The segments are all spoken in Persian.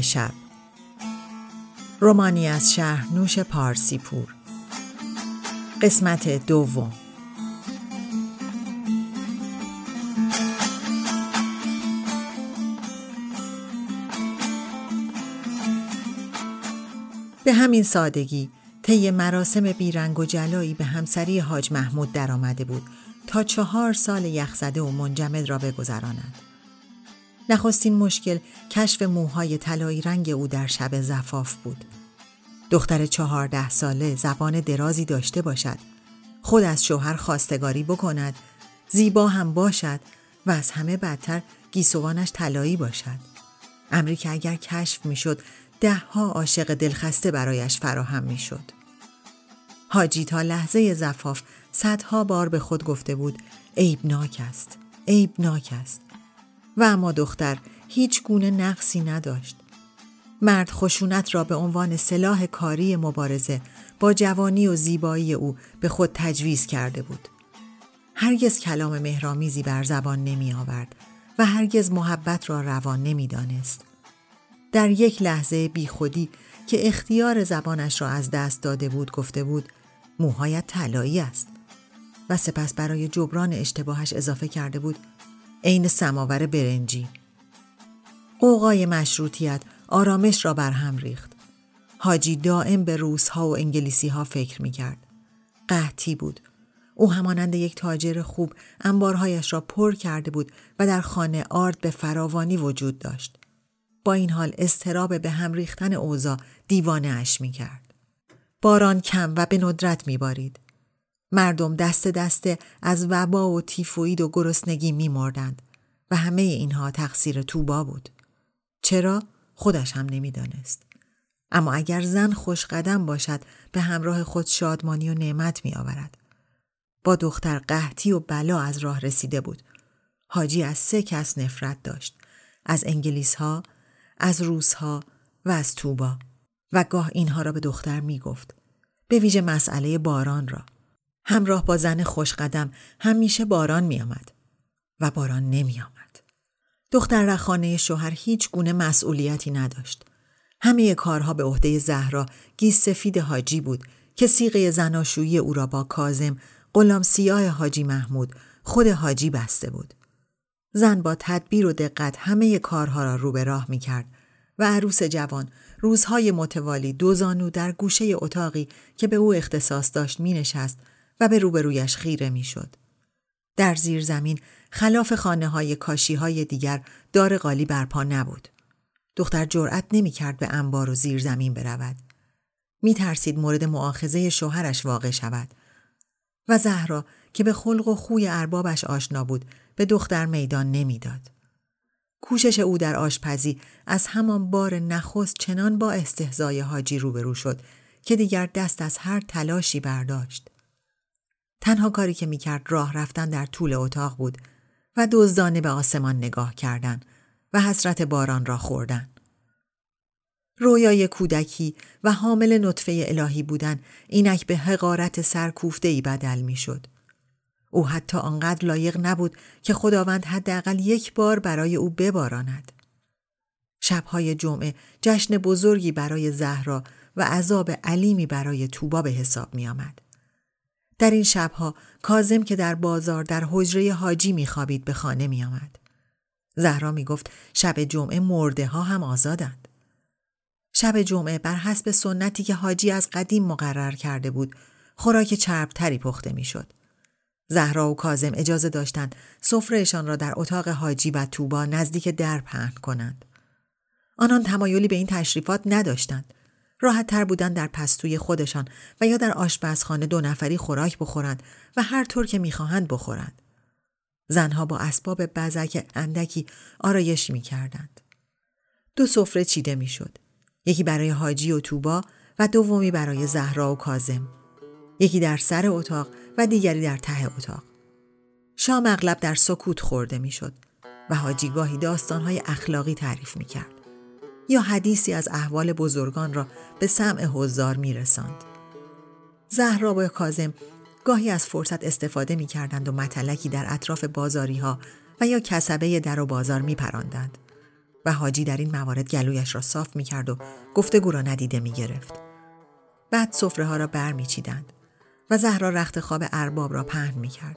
شب. رومانی از شهر نوش پارسی پور قسمت دوم. به همین سادگی طی مراسم بیرنگ و جلایی به همسری حاج محمود درآمده بود تا چهار سال یخزده و منجمد را بگذراند. نخستین مشکل کشف موهای طلایی رنگ او در شب زفاف بود. دختر چهارده ساله زبان درازی داشته باشد. خود از شوهر خواستگاری بکند. زیبا هم باشد و از همه بدتر گیسوانش طلایی باشد. امری که اگر کشف می‌شد دهها عاشق دلخسته برایش فراهم می‌شد. حاجی تا لحظه زفاف صدها بار به خود گفته بود عیبناک است عیبناک است و اما دختر هیچ گونه نقصی نداشت. مرد خشونت را به عنوان سلاح کاری مبارزه با جوانی و زیبایی او به خود تجویز کرده بود. هرگز کلام مهرامیزی بر زبان نمی آورد و هرگز محبت را روان نمی دانست. در یک لحظه بیخودی که اختیار زبانش را از دست داده بود گفته بود موهایت طلایی است. و سپس برای جبران اشتباهش اضافه کرده بود عین سماور برنجی قوقای مشروطیت آرامش را بر هم ریخت حاجی دائم به روسها و انگلیسی ها فکر می کرد. قحطی بود. او همانند یک تاجر خوب انبارهایش را پر کرده بود و در خانه آرد به فراوانی وجود داشت. با این حال استراب به هم ریختن اوضاع دیوانه اش می کرد. باران کم و به ندرت می بارید. مردم دست دسته از وبا و تیفوید و گرسنگی می مردند و همه اینها تقصیر توبا بود. چرا؟ خودش هم نمی‌دانست. اما اگر زن خوش قدم باشد به همراه خود شادمانی و نعمت می آورد. با دختر قحطی و بلا از راه رسیده بود. حاجی از سه کس نفرت داشت. از انگلیس ها، از روزها و از توبا و گاه اینها را به دختر می گفت. به ویژه مسئله باران را. همراه با زن خوشقدم همیشه باران می آمد و باران نمی آمد. دختر رخانه شوهر هیچ گونه مسئولیتی نداشت. همه کارها به عهده زهرا گیس سفید حاجی بود که سیغه زناشویی او را با کازم غلام سیاه حاجی محمود خود حاجی بسته بود. زن با تدبیر و دقت همه کارها را رو به راه می کرد و عروس جوان روزهای متوالی دو زانو در گوشه اتاقی که به او اختصاص داشت می نشست و به روبرویش خیره می شد. در زیر زمین خلاف خانه های کاشی های دیگر دار قالی برپا نبود. دختر جرأت نمی کرد به انبار و زیر زمین برود. می ترسید مورد معاخزه شوهرش واقع شود. و زهرا که به خلق و خوی اربابش آشنا بود به دختر میدان نمی‌داد. کوشش او در آشپزی از همان بار نخست چنان با استهزای حاجی روبرو شد که دیگر دست از هر تلاشی برداشت. تنها کاری که می‌کرد راه رفتن در طول اتاق بود و دزدانه به آسمان نگاه کردن و حسرت باران را خوردن. رویای کودکی و حامل نطفه الهی بودن اینک به حقارت سرکوفته ای بدل می‌شد. او حتی آنقدر لایق نبود که خداوند حداقل یک بار برای او بباراند. شبهای جمعه جشن بزرگی برای زهرا و عذاب علیمی برای توبا به حساب می آمد. در این شبها کازم که در بازار در حجره حاجی می خوابید به خانه می آمد. زهرا می گفت شب جمعه مرده ها هم آزادند. شب جمعه بر حسب سنتی که حاجی از قدیم مقرر کرده بود خوراک چربتری پخته می‌شد. زهرا و کازم اجازه داشتند سفرهشان را در اتاق حاجی و توبا نزدیک در پهن کنند. آنان تمایلی به این تشریفات نداشتند. راحت تر بودن در پستوی خودشان و یا در آشپزخانه دو نفری خوراک بخورند و هر طور که می‌خواهند بخورند. زنها با اسباب بزک اندکی آرایش می کردند. دو سفره چیده می‌شد. یکی برای حاجی و توبا و دومی برای زهرا و کازم. یکی در سر اتاق و دیگری در ته اتاق. شام اغلب در سکوت خورده می‌شد و حاجی گاهی داستانهای اخلاقی تعریف می کرد. یا حدیثی از احوال بزرگان را به سمع حضار می رساند. زهرا و کازم گاهی از فرصت استفاده می کردند و متلکی در اطراف بازاری ها و یا کسبه در و بازار می پراندند. و حاجی در این موارد گلویش را صاف می کرد و گفتگو را ندیده می گرفت. بعد سفره ها را بر می چیدند و زهرا رخت خواب ارباب را پهن می کرد.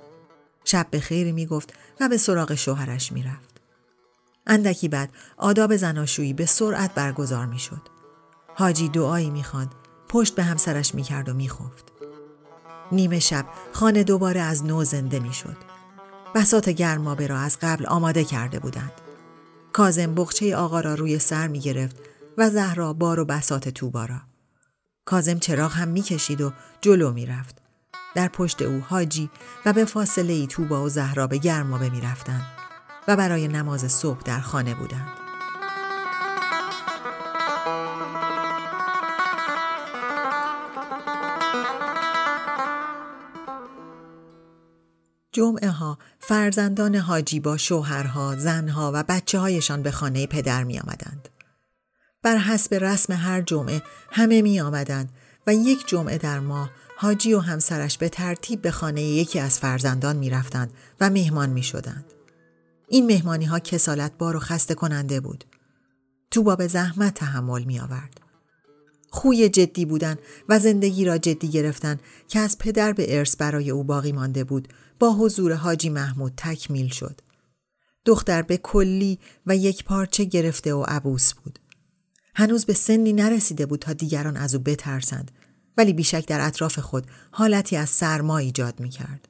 شب به خیری می گفت و به سراغ شوهرش می رفت. اندکی بعد آداب زناشویی به سرعت برگزار می شد. حاجی دعایی می خواند، پشت به همسرش می کرد و می خفت. نیمه شب خانه دوباره از نو زنده می شد. بسات گرمابه را از قبل آماده کرده بودند. کازم بخچه آقا را روی سر می گرفت و زهرا بار و بسات توبا را. کازم چراغ هم می کشید و جلو می رفت. در پشت او حاجی و به فاصله ای توبا و زهرا به گرمابه می رفتند برای نماز صبح در خانه بودند. جمعه ها فرزندان حاجی با شوهرها، زنها و بچه هایشان به خانه پدر می آمدند. بر حسب رسم هر جمعه همه می آمدند و یک جمعه در ماه حاجی و همسرش به ترتیب به خانه یکی از فرزندان می رفتند و مهمان می شدند. این مهمانی ها کسالت بار و خسته کننده بود. تو با به زحمت تحمل می آورد. خوی جدی بودن و زندگی را جدی گرفتن که از پدر به ارث برای او باقی مانده بود با حضور حاجی محمود تکمیل شد. دختر به کلی و یک پارچه گرفته و عبوس بود. هنوز به سنی نرسیده بود تا دیگران از او بترسند ولی بیشک در اطراف خود حالتی از سرما ایجاد می کرد.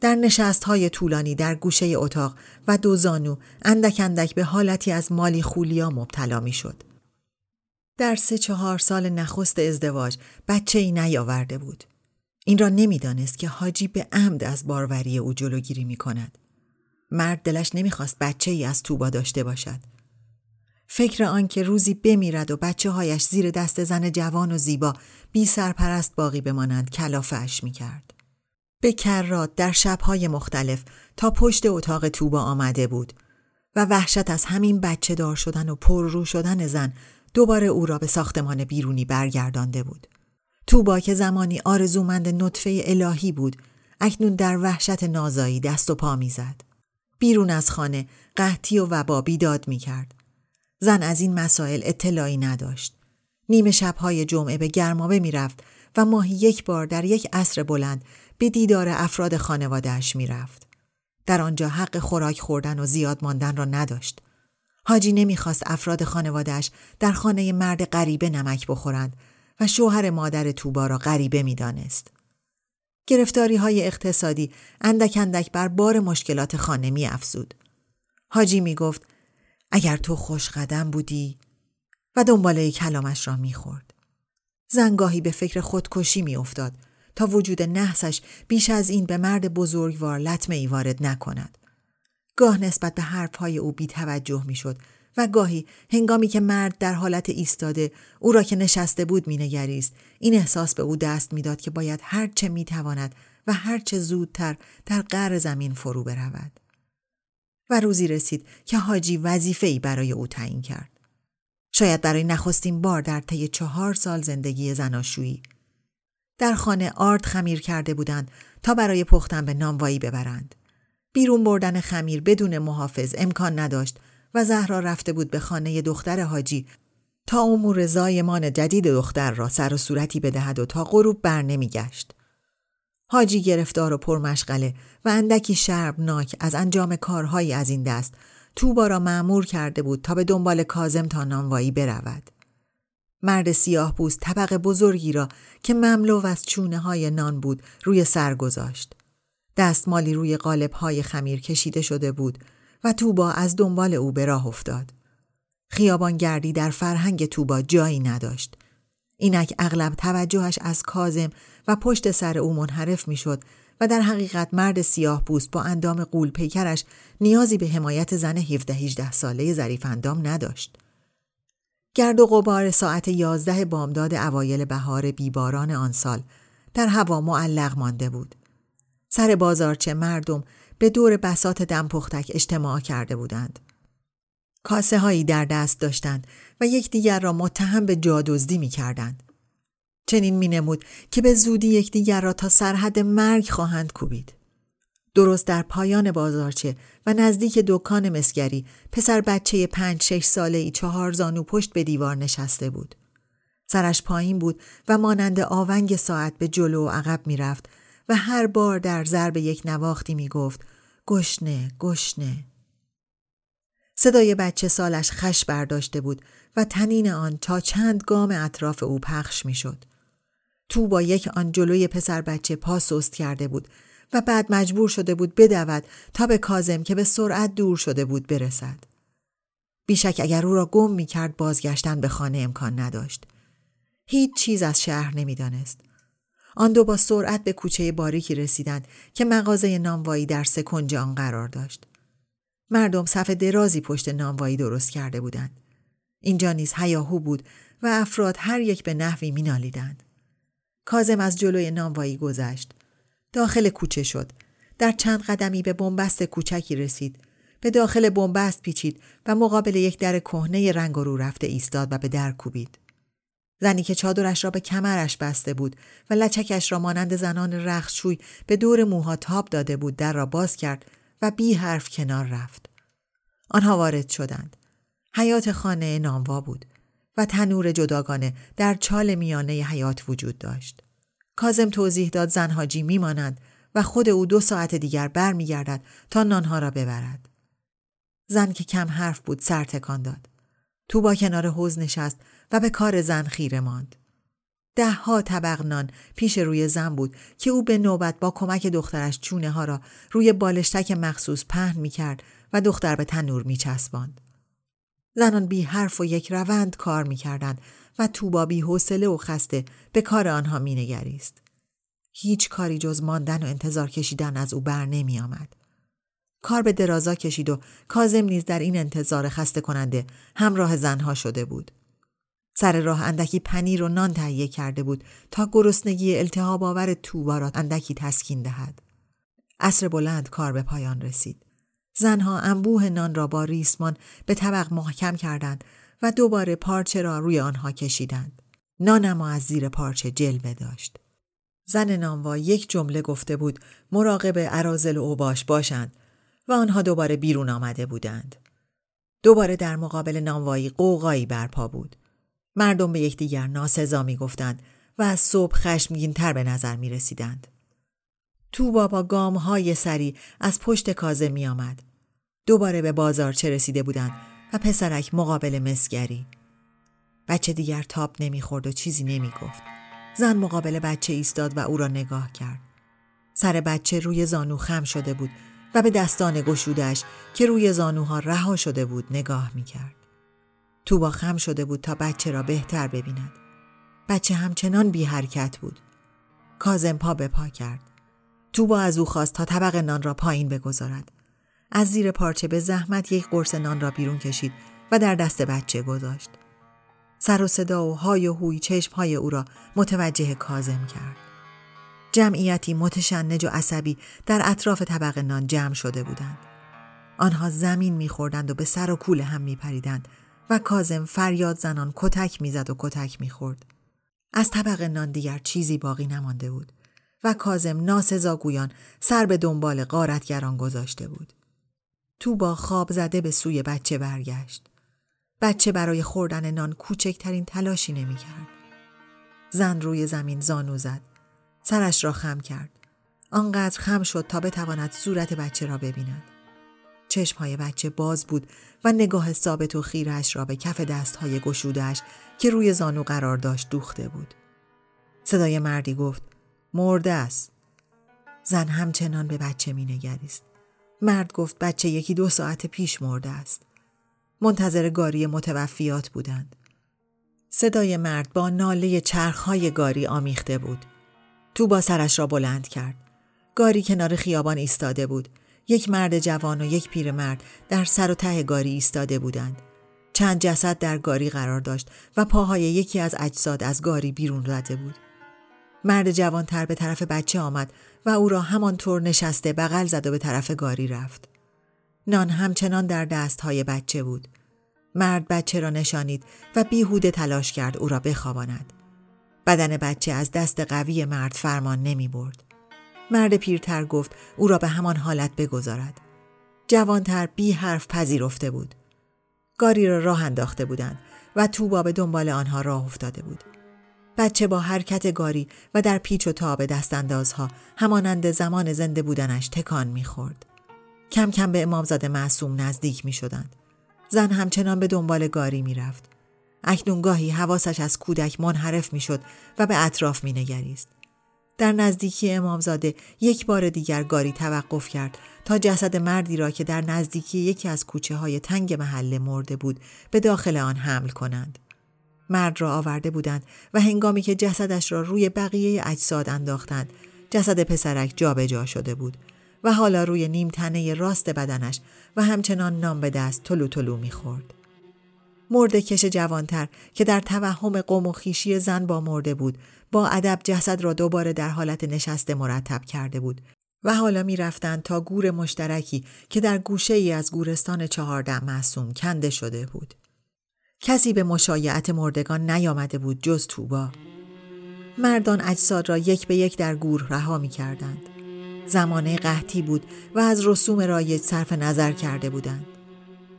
در نشست های طولانی در گوشه اتاق و دو زانو اندک اندک به حالتی از مالی خولیا مبتلا می شد. در سه چهار سال نخست ازدواج بچه ای نیاورده بود. این را نمی‌دانست که حاجی به عمد از باروری او جلوگیری می کند. مرد دلش نمی‌خواست بچه ای از توبا داشته باشد. فکر آن که روزی بمیرد و بچه هایش زیر دست زن جوان و زیبا بی سرپرست باقی بمانند کلافش می کرد. به کرات در شبهای مختلف تا پشت اتاق توبا آمده بود و وحشت از همین بچه دار شدن و پررو شدن زن دوباره او را به ساختمان بیرونی برگردانده بود. توبا که زمانی آرزومند نطفه الهی بود اکنون در وحشت نازایی دست و پا می‌زد. بیرون از خانه قحطی و وبا بیداد می کرد. زن از این مسائل اطلاعی نداشت. نیمه شبهای جمعه به گرمابه می رفت و ماهی یک بار در یک عصر بلند به دیدار افراد خانوادهش می رفت. در آنجا حق خوراک خوردن و زیاد ماندن را نداشت. حاجی نمی‌خواست افراد خانوادهش در خانه مرد غریبه نمک بخورند و شوهر مادر توبا را غریبه می‌دانست. گرفتاری های اقتصادی اندک اندک بر بار مشکلات خانه می افزود. حاجی می گفت اگر تو خوش قدم بودی و دنباله کلامش را می خورد. زنگاهی به فکر خودکشی می افتاد تا وجود نحسش بیش از این به مرد بزرگوار لطمه ای وارد نکند. گاه نسبت به حرفهای او بی توجه می شد و گاهی هنگامی که مرد در حالت ایستاده او را که نشسته بود مینگریست این احساس به او دست می‌داد که باید هر چه می تواند و هر چه زودتر در قعر زمین فرو برود. و روزی رسید که حاجی وظیفه ای برای او تعیین کرد. شاید برای نخستین بار در طی چهار سال زندگی زناشویی در خانه آرد خمیر کرده بودند تا برای پختن به نانوایی ببرند. بیرون بردن خمیر بدون محافظ امکان نداشت و زهرا رفته بود به خانه دختر حاجی تا امور زایمان جدید دختر را سر و صورتی بدهد و تا غروب بر نمیگشت. حاجی گرفتار و پرمشغله و اندکی شربناک از انجام کارهایی از این دست توبا را معمور کرده بود تا به دنبال کازم تا نانوایی برود. مرد سیاه بوست طبق بزرگی را که مملو از چونه های نان بود روی سر گذاشت. دستمالی روی قالب های خمیر کشیده شده بود و توبا از دنبال او به راه افتاد. خیابانگردی در فرهنگ توبا جایی نداشت. اینک اغلب توجهش از کازم و پشت سر او منحرف می‌شد و در حقیقت مرد سیاه پوست با اندام قول پیکرش نیازی به حمایت زن 17-18 ساله ظریف اندام نداشت. گرد و غبار ساعت یازده بامداد اوایل بهار بیباران آن سال در هوا معلق مانده بود. سر بازارچه مردم به دور بسات دمپختک اجتماع کرده بودند. کاسه هایی در دست داشتند و یکدیگر را متهم به جادزدی می کردند. چنین می نمود که به زودی یکدیگر را تا سرحد مرگ خواهند کوبید. درست در پایان بازارچه و نزدیک دکان مسگری پسر بچه پنج شش ساله ای چهار زانو پشت به دیوار نشسته بود. سرش پایین بود و مانند آونگ ساعت به جلو و عقب می رفت و هر بار در ضرب یک نواختی می گفت گشنه گشنه صدای بچه سالش خش برداشته بود و تنین آن تا چند گام اطراف او پخش می شد. تو با یک آن جلوی پسر بچه پا سست کرده بود و بعد مجبور شده بود بدود تا به کازم که به سرعت دور شده بود برسد. بیشک اگر او را گم می کرد بازگشتن به خانه امکان نداشت. هیچ چیز از شهر نمی‌دانست. آن دو با سرعت به کوچه باریکی رسیدند که مغازه ناموایی در سکنج آن قرار داشت. مردم صف درازی پشت نانوایی درست کرده بودند. اینجا نیز هیاهو بود و افراد هر یک به نحوی مینالیدند. کازم از جلوی نانوایی گذشت. داخل کوچه شد. در چند قدمی به بنبست کوچکی رسید. به داخل بنبست پیچید و مقابل یک در کهنه رنگ رو رفته ایستاد و به در کوبید. زنی که چادرش را به کمرش بسته بود و لچکش را مانند زنان رخشوی به دور موها تاب داده بود در را باز کرد و بی حرف کنار رفت. آنها وارد شدند. حیات خانه ناموا بود و تنور جداگانه در چال میانه حیات وجود داشت. کازم توضیح داد زن حاجی میمانند و خود او دو ساعت دیگر برمیگردد تا نانها را ببرد. زن که کم حرف بود سر تکان داد. تو با کنار حوز نشست و به کار زن خیره ماند. ده ها طبق نان پیش روی زن بود که او به نوبت با کمک دخترش چونه ها را روی بالشتک مخصوص پهن می کرد و دختر به تنور می چسباند. زنان بی حرف و یک روند کار می کردند و توبا بی حوصله و خسته به کار آنها می نگریست. هیچ کاری جز ماندن و انتظار کشیدن از او بر نمی آمد. کار به درازا کشید و کازم نیز در این انتظار خسته کننده همراه زنها شده بود. سر راه اندکی پنیر و نان تهیه کرده بود تا گرسنگی التهاب آور توبا را اندکی تسکین دهد. عصر بلند کار به پایان رسید. زنها انبوه نان را با ریسمان به طبق محکم کردند و دوباره پارچه را روی آنها کشیدند. نان اما از زیر پارچه جلوه داشت. زن نانوا یک جمله گفته بود مراقب عرازل و اوباش باشند و آنها دوباره بیرون آمده بودند. دوباره در مقابل نانوایی قوقایی برپا بود. مردم به یکدیگر ناسزا می گفتند و از صبح خشمگین تر به نظر می رسیدند. تو با گام های سری از پشت کازه می آمد. دوباره به بازار چه رسیده بودند و پسرک مقابل مسگری. بچه دیگر تاب نمی‌خورد و چیزی نمی گفت. زن مقابل بچه ایستاد و او را نگاه کرد. سر بچه روی زانو خم شده بود و به دستان گشودش که روی زانوها رها شده بود نگاه می کرد. توبا خم شده بود تا بچه را بهتر ببیند. بچه همچنان بی حرکت بود. کازم پا به پا کرد. توبا از او خواست تا طبق نان را پایین بگذارد. از زیر پارچه به زحمت یک قرص نان را بیرون کشید و در دست بچه گذاشت. سر و صدا و های و هوی چشم های او را متوجه کازم کرد. جمعیتی متشنج و عصبی در اطراف طبق نان جمع شده بودند. آنها زمین میخوردند و به سر و کول هم میپریدند و کازم فریاد زنان کتک می‌زد و کتک می‌خورد. از طبق نان دیگر چیزی باقی نمانده بود و کازم ناسزاگویان سر به دنبال قارتگران گذاشته بود. تو با خواب زده به سوی بچه برگشت. بچه برای خوردن نان کوچکترین تلاشی نمی‌کرد. زن روی زمین زانو زد. سرش را خم کرد. آنقدر خم شد تا بتواند صورت بچه را ببیند. چشمهای بچه باز بود و نگاه ثابت و خیرش را به کف دستهای گشودش که روی زانو قرار داشت دوخته بود. صدای مردی گفت مرده است. زن همچنان به بچه می نگریست. مرد گفت بچه یکی دو ساعت پیش مرده است. منتظر گاری متوفیات بودند. صدای مرد با ناله چرخهای گاری آمیخته بود. تو با سرش را بلند کرد. گاری کنار خیابان ایستاده بود. یک مرد جوان و یک پیرمرد در سر و ته گاری ایستاده بودند. چند جسد در گاری قرار داشت و پاهای یکی از اجساد از گاری بیرون زده بود. مرد جوان تر به طرف بچه آمد و او را همانطور نشسته بغل زد و به طرف گاری رفت. نان همچنان در دستهای بچه بود. مرد بچه را نشانید و بیهوده تلاش کرد او را بخواباند. بدن بچه از دست قوی مرد فرمان نمی برد. مرد پیرتر گفت او را به همان حالت بگذارد. جوانتر بی حرف پذیرفته بود. گاری را راه انداخته بودند و توبا به دنبال آنها راه افتاده بود. بچه با حرکت گاری و در پیچ و تاب دستاندازها همانند زمان زنده بودنش تکان می‌خورد. کم کم به امامزاده معصوم نزدیک می شدند. زن همچنان به دنبال گاری می رفت. اکنون گاهی حواسش از کودک منحرف می شد و به اطراف می نگریست. در نزدیکی امامزاده یک بار دیگر گاری توقف کرد تا جسد مردی را که در نزدیکی یکی از کوچه های تنگ محله مرده بود به داخل آن حمل کنند. مرد را آورده بودند و هنگامی که جسدش را روی بقیه اجساد انداختند جسد پسرک جابجا جا شده بود و حالا روی نیم تنه راست بدنش و همچنان نام به دست تلو تلو می‌خورد. مرد کش جوانتر که در توهم قوم و خیشی زن با مرده بود با ادب جسد را دوباره در حالت نشسته مرتب کرده بود و حالا می رفتند تا گور مشترکی که در گوشه ای از گورستان چهارده معصوم کنده شده بود. کسی به مشایعت مردگان نیامده بود جز توبا. مردان اجساد را یک به یک در گور رها می کردند. زمانه قحطی بود و از رسوم رایج صرف نظر کرده بودند.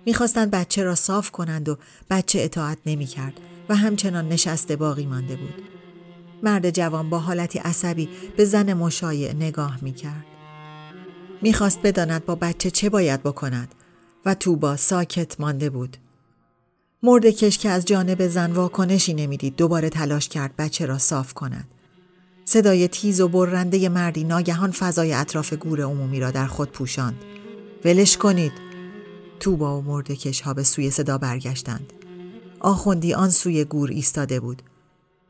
می‌خواستند بچه را صاف کنند و بچه اطاعت نمی کرد و همچنان نشسته باقی مانده بود. مرد جوان با حالتی عصبی به زن مشایع نگاه می کرد. می‌خواست بداند با بچه چه باید بکند و توبا ساکت مانده بود. مرد کش که از جانب زن واکنشی نمی‌دید دوباره تلاش کرد بچه را صاف کند. صدای تیز و برنده مردی ناگهان فضای اطراف گور عمومی را در خود پوشاند. ولش کنید. توبا و مرد کش ها به سوی صدا برگشتند. آخوندی آن سوی گور ایستاده بود.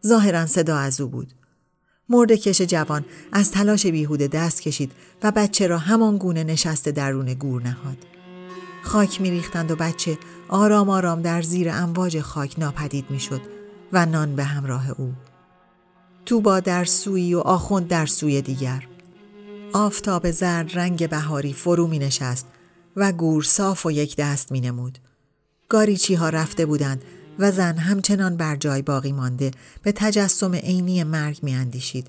ظاهرا صدا از او بود. مرد کش جوان از تلاش بیهوده دست کشید و بچه را همان گونه نشسته درون گور نهاد. خاک میریختند و بچه آرام آرام در زیر امواج خاک ناپدید می‌شد و نان به همراه او. توبا در سوی و آخوند در سوی دیگر. آفتاب زرد رنگ بهاری فرو می نشست و گور صاف و یک دست می نمود. گاریچی ها رفته بودند و زن همچنان بر جای باقی مانده به تجسم عینی مرگ می اندیشید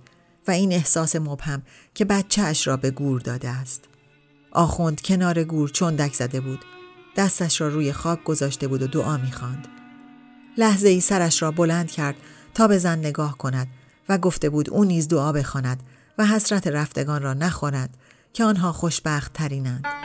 و این احساس مبهم که بچهش را به گور داده است. آخوند کنار گور چندک زده بود. دستش را روی خاک گذاشته بود و دعا می خاند. لحظه ای سرش را بلند کرد تا به زن نگاه کند و گفته بود او نیز دعا بخواند و حسرت رفتگان را نخورد که آنها خوشبخت ترینند.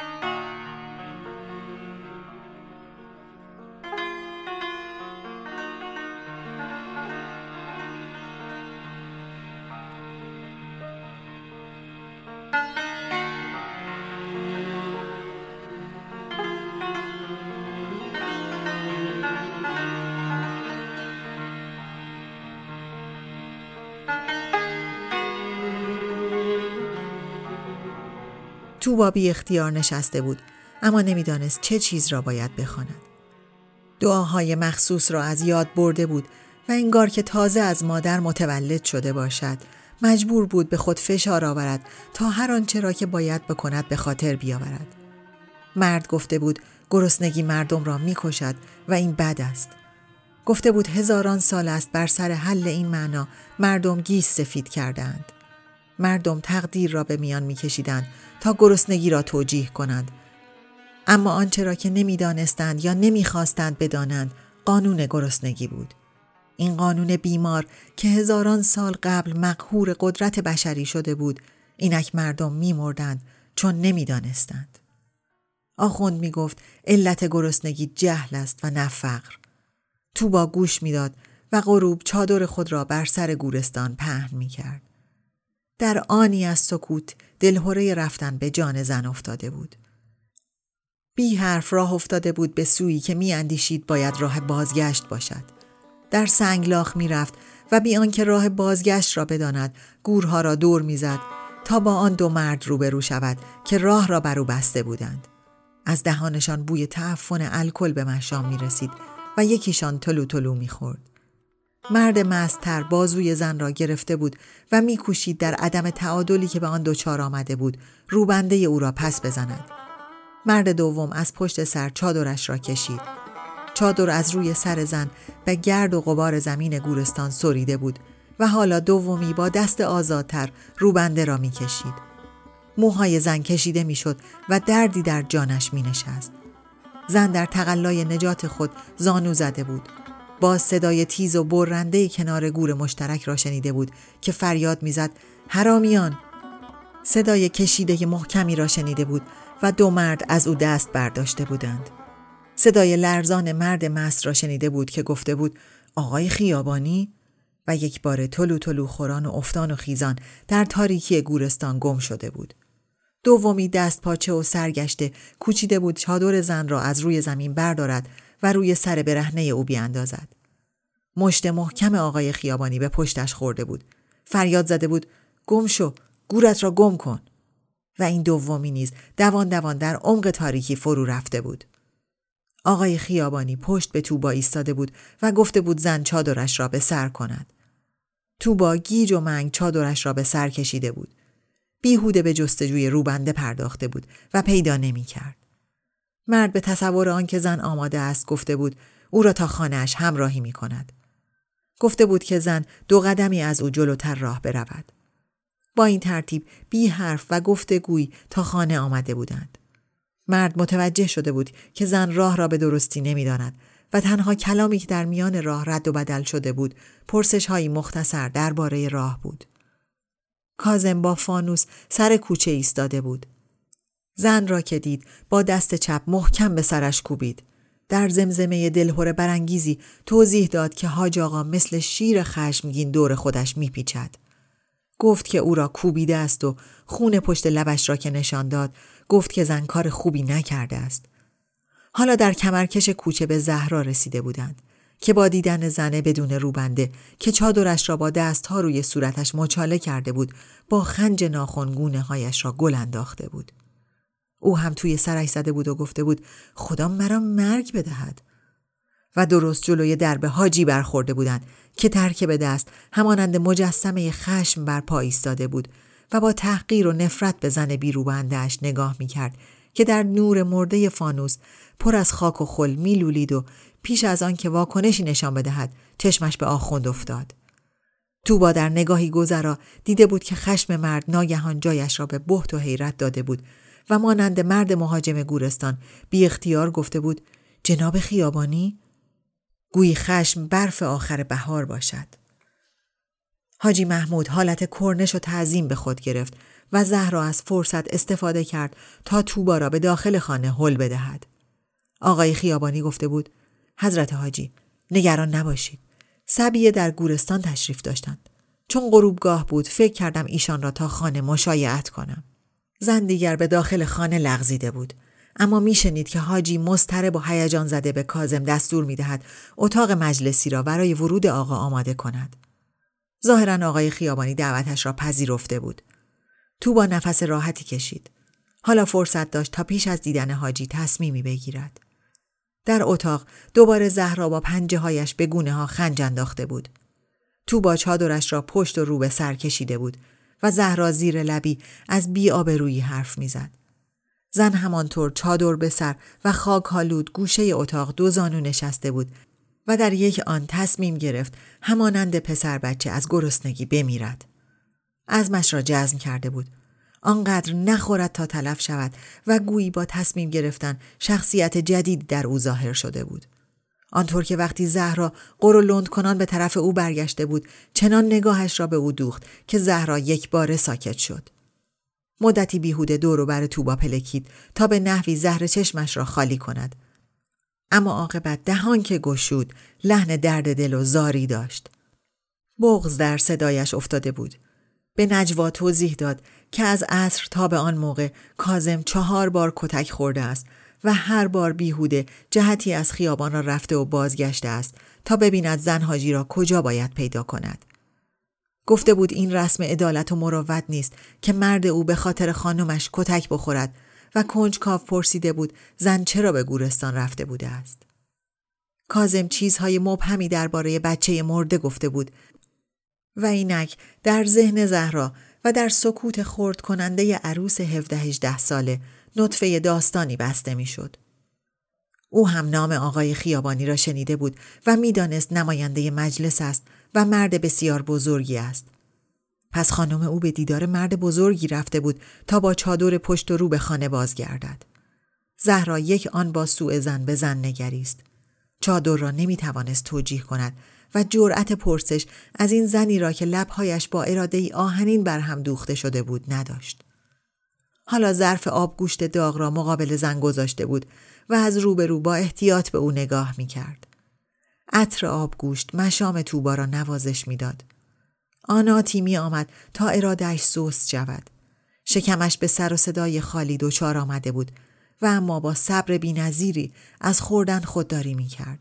توبا بی اختیار نشسته بود اما نمی‌دانست چه چیز را باید بخواند. دعاهای مخصوص را از یاد برده بود و انگار که تازه از مادر متولد شده باشد مجبور بود به خود فشار آورد تا هر آنچه را که باید بکند به خاطر بیاورد. مرد گفته بود گرسنگی مردم را می‌کشد و این بد است. گفته بود هزاران سال است بر سر حل این معنا مردم گیس سفید کردند. مردم تقدیر را به میان میکشیدند تا گرسنگی را توجیه کنند اما آنچه را که نمی‌دانستند یا نمی‌خواستند بدانند قانون گرسنگی بود این قانون بیمار که هزاران سال قبل مقهور قدرت بشری شده بود اینک مردم میمردند چون نمی‌دانستند آخوند می گفت علت گرسنگی جهل است و نه فقر. توبا گوش می‌داد و غروب چادر خود را بر سر گورستان پهن می کرد. در آنی از سکوت دلهوره رفتن به جان زن افتاده بود. بی حرف راه افتاده بود به سویی که می اندیشید باید راه بازگشت باشد. در سنگلاخ می رفت و بی آنکه راه بازگشت را بداند گورها را دور می‌زد تا با آن دو مرد روبرو شود که راه را بر او بسته بودند. از دهانشان بوی تعفن الکل به مشام می رسید و یکیشان تلو تلو می خورد. مرد مستر بازوی زن را گرفته بود و میکوشید در عدم تعادلی که به آن دچار آمده بود روبنده او را پس بزند. مرد دوم از پشت سر چادرش را کشید. چادر از روی سر زن به گرد و غبار زمین گورستان سریده بود و حالا دومی با دست آزادتر روبنده را می‌کشید. موهای زن کشیده می‌شد و دردی در جانش می نشست. زن در تقلای نجات خود زانو زده بود. با صدای تیز و برنده کنار گور مشترک را شنیده بود که فریاد می‌زد حرامیان صدای کشیده محکمی را شنیده بود و دو مرد از او دست برداشته بودند. صدای لرزان مرد مست را شنیده بود که گفته بود آقای خیابانی و یک بار تلو تلو خوران و افتان و خیزان در تاریکی گورستان گم شده بود. دومی دست پاچه و سرگشته کوچیده بود چادر زن را از روی زمین بردارد و روی سر برهنه او بیاندازد. مشت محکم آقای خیابانی به پشتش خورده بود. فریاد زده بود گم شو گورت را گم کن و این دومی نیز دوان دوان در عمق تاریکی فرو رفته بود. آقای خیابانی پشت به توبا ایستاده بود و گفته بود زن چادرش را به سر کند. توبا گیج و منگ چادرش را به سر کشیده بود. بیهوده به جستجوی روبنده پرداخته بود و پیدا نمی کرد. مرد به تصور آنکه زن آماده است گفته بود او را تا خانهاش همراهی می کند. گفته بود که زن دو قدمی از او جلوتر راه برود. با این ترتیب بی حرف و گوی تا خانه آمده بودند. مرد متوجه شده بود که زن راه را به درستی نمی‌داند و تنها کلامی که در میان راه رد و بدل شده بود پرسش هایی مختصر درباره راه بود. کازم با فانوس سر کوچه ایستاده بود. زن را که دید با دست چپ محکم به سرش کوبید. در زمزمه دلهوره برانگیزی توضیح داد که حاج آقا مثل شیر خشمگین دور خودش میپیچد. گفت که او را کوبیده است و خون پشت لبش را که نشان داد گفت که زن کار خوبی نکرده است. حالا در کمرکش کوچه به زهرا رسیده بودند که با دیدن زنه بدون روبنده که چادرش را با دستها روی صورتش مچاله کرده بود با خنج ناخونگونه هایش را گل انداخته بود. او هم توی سرش زده بود و گفته بود خدا مرا مرگ بدهد. و درست جلوی درب حاجی برخورده بودند که ترک به دست همانند مجسمه خشم بر پا ایستاده بود و با تحقیر و نفرت به زن بیروبندهش نگاه می کرد که در نور مرده فانوس پر از خاک و خل میلولید و پیش از آن که واکنشی نشان بدهد چشمش به آخوند افتاد. توبا در نگاهی گذرا دیده بود که خشم مرد ناگهان جایش را به بحت و حیرت داده بود و مانند مرد مهاجم گورستان بی اختیار گفته بود جناب خیابانی گویی خشم برف آخر بهار باشد. حاجی محمود حالت کرنش و تعظیم به خود گرفت و زهرا از فرصت استفاده کرد تا توبا را به داخل خانه حل بدهد. آقای خیابانی گفته بود حضرت حاجی نگران نباشید. سبیه در گورستان تشریف داشتند. چون غروبگاه بود فکر کردم ایشان را تا خانه مشایعت کنم. زن دیگر به داخل خانه لغزیده بود. اما میشنید که حاجی مضطرب و هیجان زده به کازم دستور می‌دهد اتاق مجلسی را برای ورود آقا آماده کند. ظاهرا آقای خیابانی دعوتش را پذیرفته بود. تو با نفس راحتی کشید. حالا فرصت داشت تا پیش از دیدن حاجی تصمیمی بگیرد. در اتاق دوباره زهرا با پنجه هایش به گونه ها خنج انداخته بود. تو با چادرش را پشت و رو به سر کشیده بود و زهرا زیر لبی از بی روی حرف می‌زد. زن همانطور چادر به سر و خاک هالود گوشه اتاق دو زانو نشسته بود و در یک آن تصمیم گرفت همانند پسر بچه از گرسنگی بمیرد. ازمش را جزم کرده بود. آنقدر نخورد تا تلف شود و گویی با تصمیم گرفتن شخصیت جدید در او ظاهر شده بود. آنطور که وقتی زهرا قر و لند کنان به طرف او برگشته بود چنان نگاهش را به او دوخت که زهرا یک بار ساکت شد. مدتی بیهوده دور و بر توبا پلکید تا به نحوی زهر چشمش را خالی کند. اما عاقبت دهان که گشود لحن درد دل و زاری داشت. بغز در صدایش افتاده بود. به نجوا توضیح داد که از عصر تا به آن موقع کازم چهار بار کتک خورده است و هر بار بیهوده جهتی از خیابان را رفته و بازگشته است تا ببیند زن حاجی را کجا باید پیدا کند. گفته بود این رسم عدالت و مروت نیست که مرد او به خاطر خانمش کتک بخورد و کنجکاو پرسیده بود زن چرا به گورستان رفته بوده است. کازم چیزهای مبهمی درباره بچه مرده گفته بود و اینک در ذهن زهرا و در سکوت خورد کننده عروس 17 ساله نطفه داستانی بسته می‌شد. او هم نام آقای خیابانی را شنیده بود و می‌دانست نماینده مجلس است و مرد بسیار بزرگی است. پس خانم او به دیدار مرد بزرگی رفته بود تا با چادر پشت و رو به خانه بازگردد. زهرا یک آن با سوء زن به زن نگریست. چادر را نمی توانست توجیه کند و جرأت پرسش از این زنی را که لبهایش با اراده ای آهنین بر هم دوخته شده بود نداشت. حالا ظرف آبگوشت داغ را مقابل زن گذاشته بود و از روبرو با احتیاط به او نگاه می کرد. عطر آبگوشت مشام توبا را نوازش می‌داد. آناتی می آمد تا ارادهش سوست شود. شکمش به سر و صدای خالی دچار آمده بود و اما با صبر بینظیری از خوردن خودداری می کرد.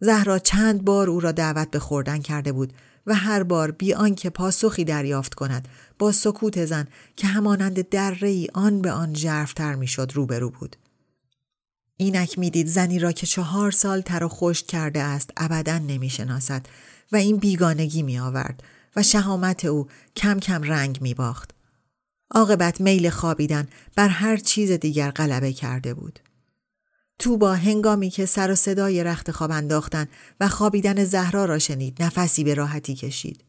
زهرا چند بار او را دعوت به خوردن کرده بود و هر بار بی آنکه پاسخی دریافت کند با سکوت زن که همانند دره آن به آن ژرفتر می‌شد روبرو بود اینک می‌دید زنی را که چهار سال تر و خشک کرده است ابدا نمی‌شناسد و این بیگانگی می آورد و شهامت او کم کم رنگ می باخت. عاقبت میل خوابیدن بر هر چیز دیگر غلبه کرده بود. تو با هنگامی که سر و صدای رخت خواب انداختن و خوابیدن زهرا را شنید نفسی به راحتی کشید.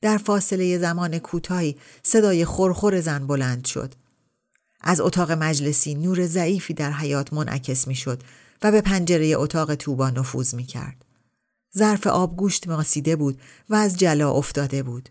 در فاصله زمان کوتاهی صدای خورخور زن بلند شد. از اتاق مجلسی نور ضعیفی در حیات منعکس می شد و به پنجره اتاق توبا نفوذ می کرد. ظرف آبگوشت ماسیده بود و از جلا افتاده بود.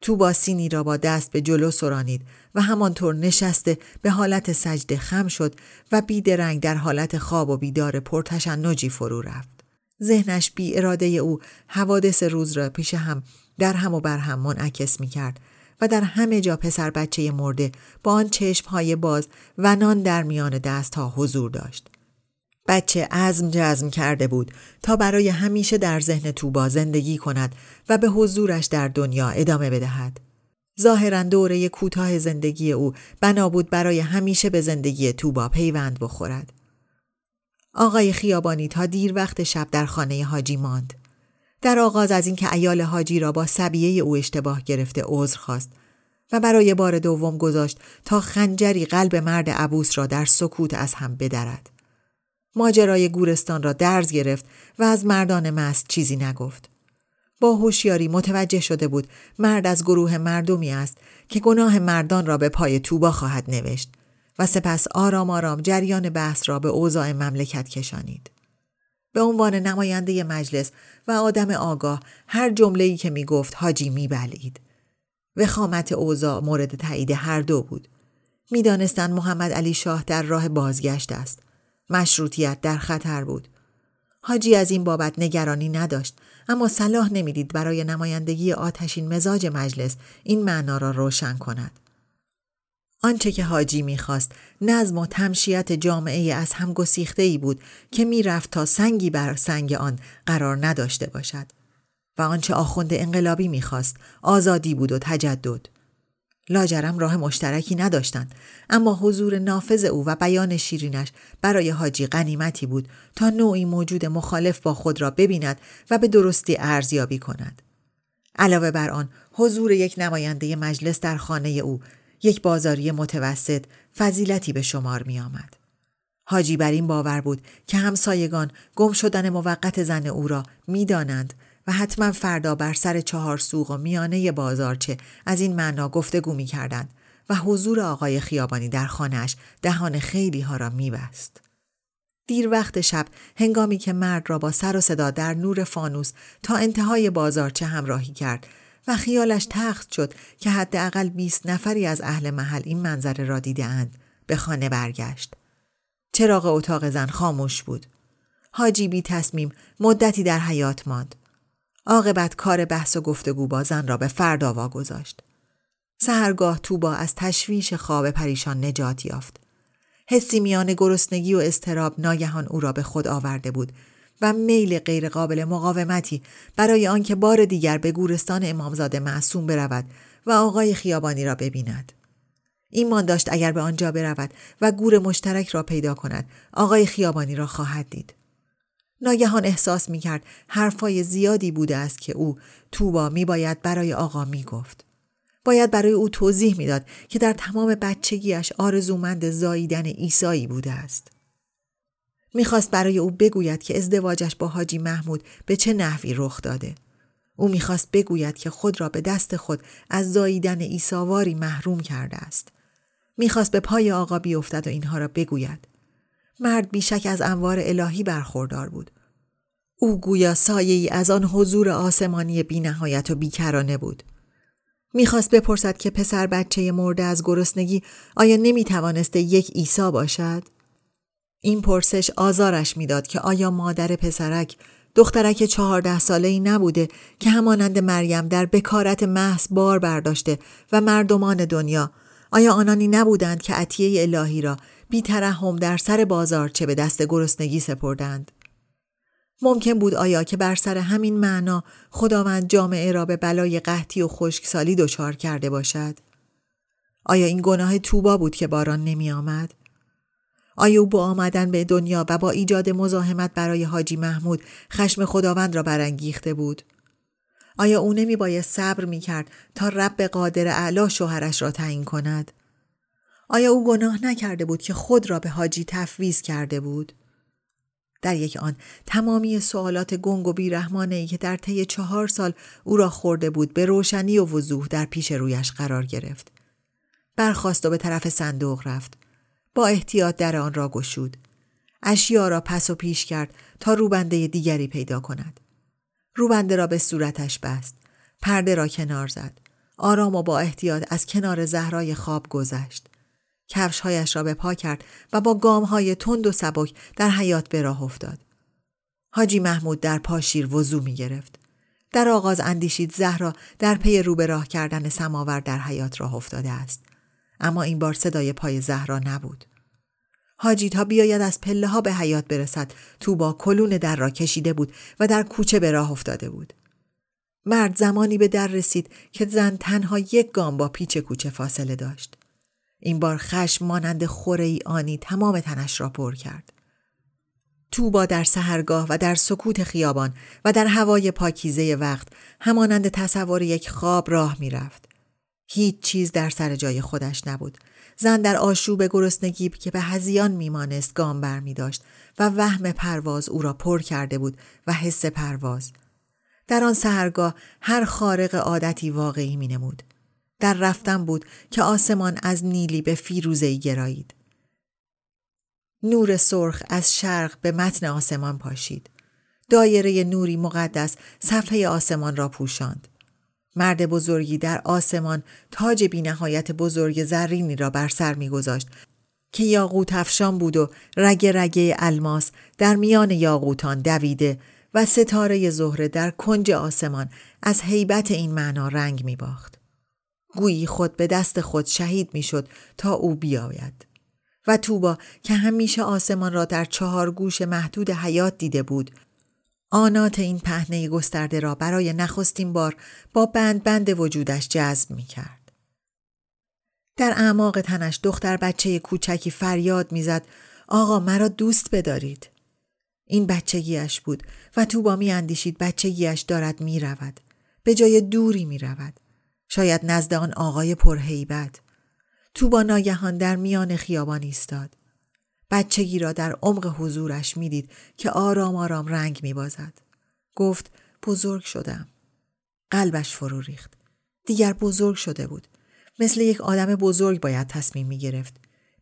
توبا سینی را با دست به جلو سرانید و همانطور نشسته به حالت سجده خم شد و بیدرنگ در حالت خواب و بیدار پرتشنجی فرو رفت. ذهنش بی اراده او حوادث روز را پیش هم در هم و بر هم منعکس می کرد و در همه جا پسر بچه مرده با آن های باز و نان در میان دست ها حضور داشت. بچه عزم جزم کرده بود تا برای همیشه در ذهن توبا زندگی کند و به حضورش در دنیا ادامه بدهد. ظاهرا دوره کوتاه زندگی او بنا بود برای همیشه به زندگی توبا پیوند بخورد. آقای خیابانی تا دیر وقت شب در خانه حاجی ماند. در آغاز از اینکه ایال حاجی را با سبیه او اشتباه گرفته عذر خواست و برای بار دوم گذاشت تا خنجری قلب مرد عبوس را در سکوت از هم بدرد. ماجرای گورستان را درز گرفت و از مردان مست چیزی نگفت. با هوشیاری متوجه شده بود مرد از گروه مردمی است که گناه مردان را به پای توبا خواهد نوشت و سپس آرام آرام جریان بحث را به اوضاع مملکت کشانید. به عنوان نماینده مجلس و آدم آگاه هر جمله‌ای که می گفت حاجی می بلید. وخامت اوضاع مورد تایید هر دو بود. می‌دانستند محمد علی شاه در راه بازگشت است. مشروطیت در خطر بود. حاجی از این بابت نگرانی نداشت اما صلاح نمی‌دید برای نمایندگی آتشین مزاج مجلس این معنا را روشن کند. آنچه که حاجی می‌خواست نظم و تمشیت جامعه از هم گسیخته ای بود که می‌رفت تا سنگی بر سنگ آن قرار نداشته باشد و آنچه آخوند انقلابی می‌خواست آزادی بود و تجدد لاجرم راه مشترکی نداشتند اما حضور نافذ او و بیان شیرینش برای حاجی غنیمتی بود تا نوعی موجود مخالف با خود را ببیند و به درستی ارزیابی کند علاوه بر آن حضور یک نماینده مجلس در خانه او یک بازاری متوسط فضیلتی به شمار می آمد. حاجی بر این باور بود که همسایگان گم شدن موقت زن او را می‌دانند و حتما فردا بر سر چهار سوق و میانه بازارچه از این معنا گفتگو می کردند و حضور آقای خیابانی در خانهش دهان خیلی ها را می بست. دیر وقت شب هنگامی که مرد را با سر و صدا در نور فانوس تا انتهای بازارچه همراهی کرد و خیالش تخت شد که حداقل بیست نفری از اهل محل این منظره را دیدهاند به خانه برگشت. چراغ اتاق زن خاموش بود. حاجی بی تصمیم مدتی در حیات ماند. عاقبت کار بحث و گفتگو با زن را به فردا واگذاشت سهرگاه توبا از تشویش خواب پریشان نجات یافت حسی میان گرسنگی و استراب ناگهان او را به خود آورده بود و میل غیرقابل مقاومتی برای آنکه بار دیگر به گورستان امامزاده معصوم برود و آقای خیابانی را ببیند. ایمان داشت اگر به آنجا برود و گور مشترک را پیدا کند آقای خیابانی را خواهد دید. ناگهان احساس می کرد حرفای زیادی بوده است که او توبا می باید برای آقا می گفت. باید برای او توضیح می‌داد که در تمام بچگیش آرزومند زاییدن ایسایی بوده است. می‌خواست برای او بگوید که ازدواجش با حاجی محمود به چه نحوی رخ داده. او می‌خواست بگوید که خود را به دست خود از زاییدن ایساواری محروم کرده است. می‌خواست به پای آقا بیفتد و اینها را بگوید. مرد بیشک از انوار الهی برخوردار بود. او گویا سایه ای از آن حضور آسمانی بینهایت و بیکرانه بود. می‌خواست بپرسد که پسر بچه مرده از گرسنگی آیا نمی‌توانسته یک عیسی باشد؟ این پرسش آزارش می‌داد که آیا مادر پسرک دخترک چهارده ساله ای نبوده که همانند مریم در بکارت محض بار برداشته و مردمان دنیا آیا آنانی نبودند که عطیه الهی را بی ترحم در سر بازار چه به دست گرسنگی سپردند؟ ممکن بود آیا که بر سر همین معنا خداوند جامعه را به بلای قحطی و خشکسالی دچار کرده باشد؟ آیا این گناه توبا بود که باران نمی آمد؟ آیا او با آمدن به دنیا و با ایجاد مزاحمت برای حاجی محمود خشم خداوند را برانگیخته بود؟ آیا او نمی باید صبر می کرد تا رب قادر اعلا شوهرش را تعیین کند؟ آیا او گناه نکرده بود که خود را به حاجی تفویز کرده بود؟ در یک آن تمامی سوالات گنگ و بیرحمانه ای که در طی چهار سال او را خورده بود به روشنی و وضوح در پیش رویش قرار گرفت. برخواست و به طرف صندوق رفت. با احتیاط در آن را گشود. اشیا را پس و پیش کرد تا روبنده دیگری پیدا کند. روبنده را به صورتش بست. پرده را کنار زد. آرام و با احتیاط از کنار زهرای خواب گذشت. کفشهایش را به پا کرد و با گامهای تند و سبک در حیات به راه افتاد. حاجی محمود در پاشیر وضو می گرفت. در آغاز اندیشید زهرا در پی رو به راه کردن سماور در حیات راه افتاده است. اما این بار صدای پای زهرا نبود. حاجی تا بیاید از پله ها به حیات برسد تو با کلون در را کشیده بود و در کوچه به راه افتاده بود. مرد زمانی به در رسید که زن تنها یک گام با پیچ کوچه فاصله داشت. این بار خشم مانند خوره ای آنی تمام تنش را پر کرد. توبا در سهرگاه و در سکوت خیابان و در هوای پاکیزه وقت همانند تصور یک خواب راه می رفت. هیچ چیز در سر جای خودش نبود. زن در آشوب گرسنگی که به هزیان میمانست گام بر می داشت و وهم پرواز او را پر کرده بود و حس پرواز. در آن سهرگاه هر خارق عادتی واقعی می نمود. در رفتن بود که آسمان از نیلی به فیروزهی گرایید. نور سرخ از شرق به متن آسمان پاشید. دایره نوری مقدس صفحه آسمان را پوشاند. مرد بزرگی در آسمان تاج بینهایت بزرگ زرینی را بر سر میگذاشت که یاقوت افشان بود و رگ رگه الماس در میان یاقوتان دویده و ستاره زهره در کنج آسمان از حیبت این معنا رنگ می باخت. گویی خود به دست خود شهید می‌شد تا او بیاید. و توبا که همیشه آسمان را در چهار گوش محدود حیات دیده بود آنات این پهنه گسترده را برای نخستین بار با بند بند وجودش جذب می کرد. در اعماق تنش دختر بچه کوچکی فریاد می‌زد آقا مرا دوست بدارید. این بچگیش بود و تو با می اندیشید بچگیش دارد می رود. به جای دوری می رود. شاید نزد آن آقای پرهیبت. تو با ناگهان در میان خیابان ایستاد. بچگی را در عمق حضورش می‌دید که آرام آرام رنگ میبازد. گفت بزرگ شدم. قلبش فرو ریخت. دیگر بزرگ شده بود. مثل یک آدم بزرگ باید تصمیم می گرفت.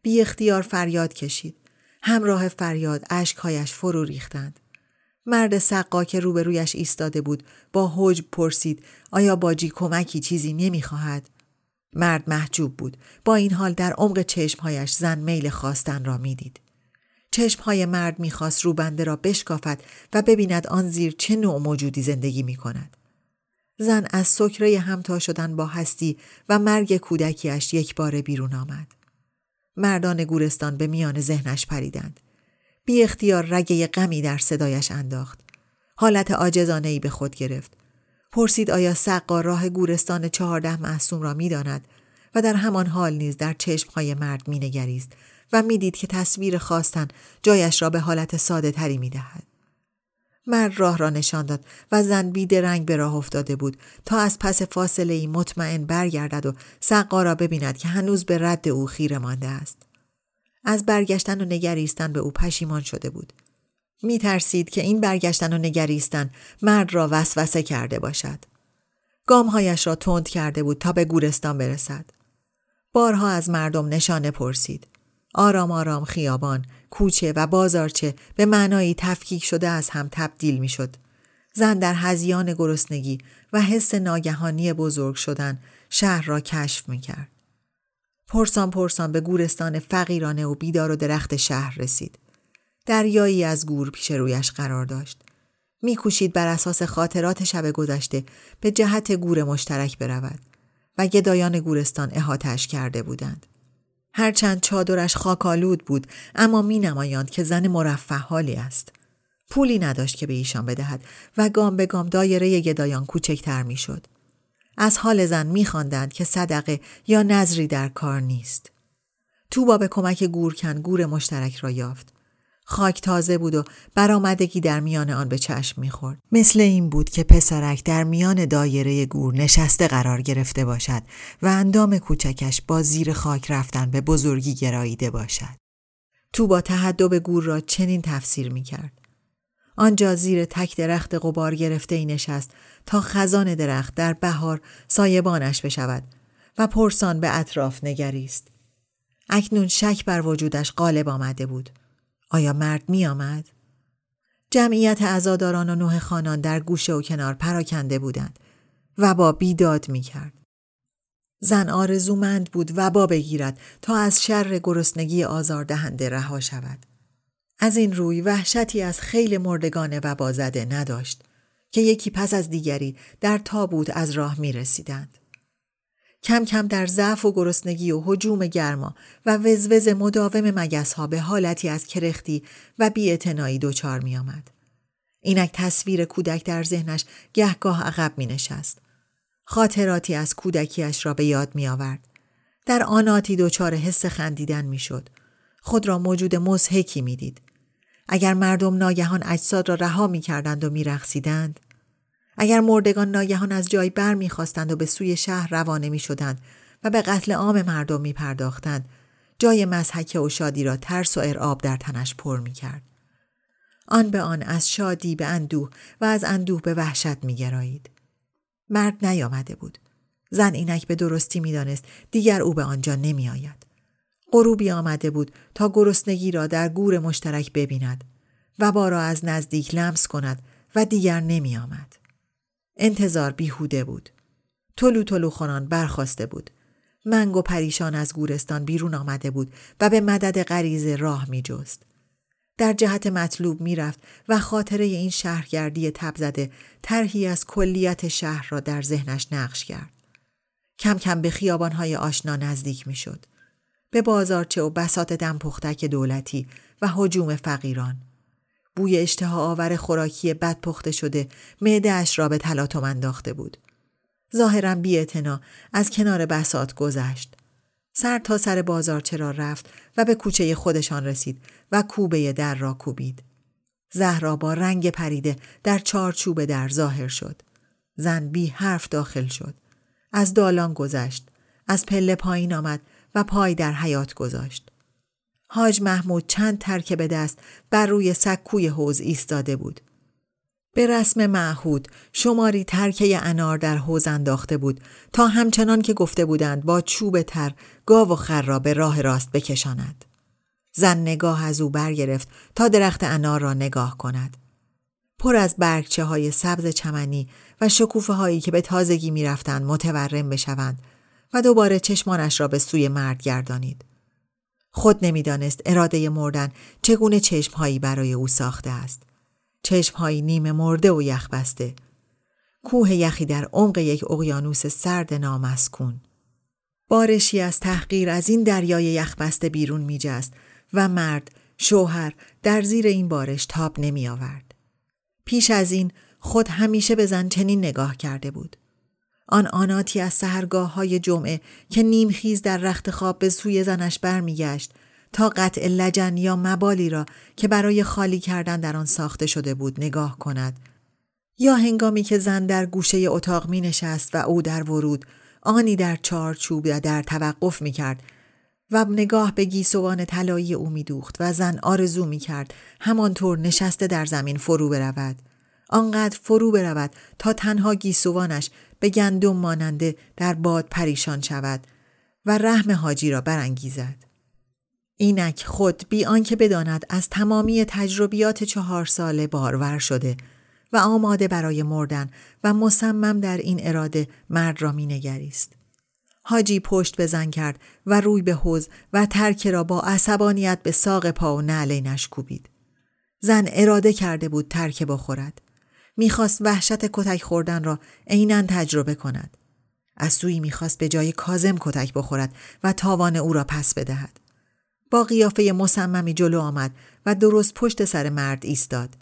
بی اختیار فریاد کشید. همراه فریاد اشکهایش فرو ریختند. مرد سقا که روبرویش ایستاده بود با حجب پرسید آیا باجی کمکی چیزی نمی‌خواهد مرد محجوب بود با این حال در عمق چشمهایش زن میل خواستن را می‌دید چشمهای مرد می‌خواست روبنده را بشکافد و ببیند آن زیر چه نوع موجودی زندگی می کند. زن از سکره همتا شدن با هستی و مرگ کودکیش یک بار بیرون آمد. مردان گورستان به میان ذهنش پریدند. بی اختیار رگه غمی در صدایش انداخت. حالت آجزانه ای به خود گرفت. پرسید آیا سقا راه گورستان چهارده معصوم را می‌داند و در همان حال نیز در چشمهای مرد مینگریست و می‌دید که تصویر خواستن جایش را به حالت ساده تری می دهد. مرد راه را نشان داد و زن بیدرنگ به راه افتاده بود تا از پس فاصله ای مطمئن برگردد و سقا را ببیند که هنوز به رد او خیره مانده است. از برگشتن و نگریستن به او پشیمان شده بود. می ترسید که این برگشتن و نگریستن مرد را وسوسه کرده باشد. گامهایش را تند کرده بود تا به گورستان برسد. بارها از مردم نشانه پرسید. آرام آرام خیابان، کوچه و بازارچه به معنایی تفکیک شده از هم تبدیل می شد. زن در هزیان گرسنگی و حس ناگهانی بزرگ شدن شهر را کشف می کرد. پرسان پرسان به گورستان فقیرانه و بیدار و درخت شهر رسید. دریایی از گور پیش رویش قرار داشت. میکوشید بر اساس خاطرات شب گذشته به جهت گور مشترک برود و گدایان گورستان احاتش کرده بودند. هرچند چادرش خاکالود بود اما می نمایاند که زن مرفه حالی است. پولی نداشت که به ایشان بدهد و گام به گام دایره گدایان کوچکتر می شد. از حال زن می که صدقه یا نظری در کار نیست. توبا به کمک گورکن گور مشترک را یافت. خاک تازه بود و برآمدگی در میان آن به چشم می‌خورد مثل این بود که پسرک در میان دایره گور نشسته قرار گرفته باشد و اندام کوچکش با زیر خاک رفتن به بزرگی گراییده باشد تو با تهدب گور را چنین تفسیر می‌کرد آنجا زیر تک درخت قبار گرفته ای نشست تا خزان درخت در بهار سایبانش بشود و پرسان به اطراف نگریست. اکنون شک بر وجودش غالب آمده بود. آیا مرد می آمد؟ جمعیت ازاداران و نوه خانان در گوشه و کنار پراکنده بودند و با بیداد می کرد. زن آرزومند بود و با بگیرد تا از شر گرسنگی آزاردهنده رها شود. از این روی وحشتی از خیل مردگان و بازده نداشت که یکی پس از دیگری در تابوت از راه می رسیدند. کم کم در ضعف و گرسنگی و حجوم گرما و وزوز مداوم مگس ها به حالتی از کرختی و بیاعتنایی دچار می آمد. اینک تصویر کودک در ذهنش گهگاه عقب می نشست. خاطراتی از کودکیش را به یاد می آورد. در آناتی دچار حس خندیدن می شد. خود را موجود مزهکی می دید. اگر مردم ناگهان اجساد را رها می کردند و می رخصیدند، اگر مردگان ناگهان از جای بر می‌خواستند و به سوی شهر روانه می شدند و به قتل عام مردم می پرداختند جای مزحکه و شادی را ترس و ارعاب در تنش پر می کرد. آن به آن از شادی به اندوه و از اندوه به وحشت می گرایید. مرد نیامده بود. زن اینک به درستی می‌دانست دیگر او به آنجا نمی آید. غروبی آمده بود تا گرسنگی را در گور مشترک ببیند و با را از نزدیک لمس کند و دیگر نمی آمد. انتظار بیهوده بود. تلو تلو خونان برخواسته بود. منگ و پریشان از گورستان بیرون آمده بود و به مدد غریزه راه می جست. در جهت مطلوب می‌رفت و خاطره این شهرگردی تب زده از کلیت شهر را در ذهنش نقش کرد. کم کم به خیابانهای آشنا نزدیک می‌شد. به بازارچه و بسات دم پختک دولتی و حجوم فقیران. بوی اشتها آور خوراکی بد پخته شده اش را به تلاطم انداخته بود. ظاهرا بی از کنار بسات گذشت. سر تا سر بازارچه را رفت و به کوچه خودشان رسید و کوبه در را کوبید. زهرا با رنگ پریده در چارچوب در ظاهر شد. زن بی حرف داخل شد. از دالان گذشت. از پله پایین آمد و پای در حیات گذاشت. حاج محمود چند ترکه به دست بر روی سکوی حوز ایستاده بود. به رسم معهود شماری ترکه انار در حوز انداخته بود تا همچنان که گفته بودند با چوب تر گاو و خر را به راه راست بکشاند. زن نگاه از او برگرفت تا درخت انار را نگاه کند. پر از برگچه های سبز چمنی و شکوفه هایی که به تازگی می‌رفتند متورم بشوند و دوباره چشمانش را به سوی مرد گردانید. خود نمی‌دانست اراده مردن چگونه چشمهایی برای او ساخته است. چشمهایی نیمه مرده و یخ بسته. کوه یخی در عمق یک اقیانوس سرد نامسکون. بارشی از تحقیر از این دریای یخبسته بیرون میجست و مرد شوهر در زیر این بارش تاب نمی آورد. پیش از این خود همیشه به زن چنین نگاه کرده بود. آن آناتی از سهرگاه های جمعه که نیمخیز در رخت خواب به سوی زنش برمیگشت تا قطع لجن یا مبالی را که برای خالی کردن در آن ساخته شده بود نگاه کند یا هنگامی که زن در گوشه اتاق می نشست و او در ورود آنی در چارچوب یا در توقف می کرد و نگاه به گیسوان طلایی او می دوخت و زن آرزو می کرد همانطور نشسته در زمین فرو برود. آنقدر فرو برود تا تنها گیسوانش به گندم ماننده در باد پریشان شود و رحم حاجی را برانگیزد. اینک خود بی آنکه بداند از تمامی تجربیات چهار ساله بارور شده و آماده برای مردن و مصمم در این اراده مرد را مینگریست. حاجی پشت بزن کرد و روی به حوز و ترک را با عصبانیت به ساق پا و نعلینش کوبید. زن اراده کرده بود ترک بخورد. می‌خواست وحشت کتک خوردن را عینا تجربه کند. از سوی می‌خواست به جای کازم کتک بخورد و تاوان او را پس بدهد. با قیافه مصممی جلو آمد و درست پشت سر مرد ایستاد.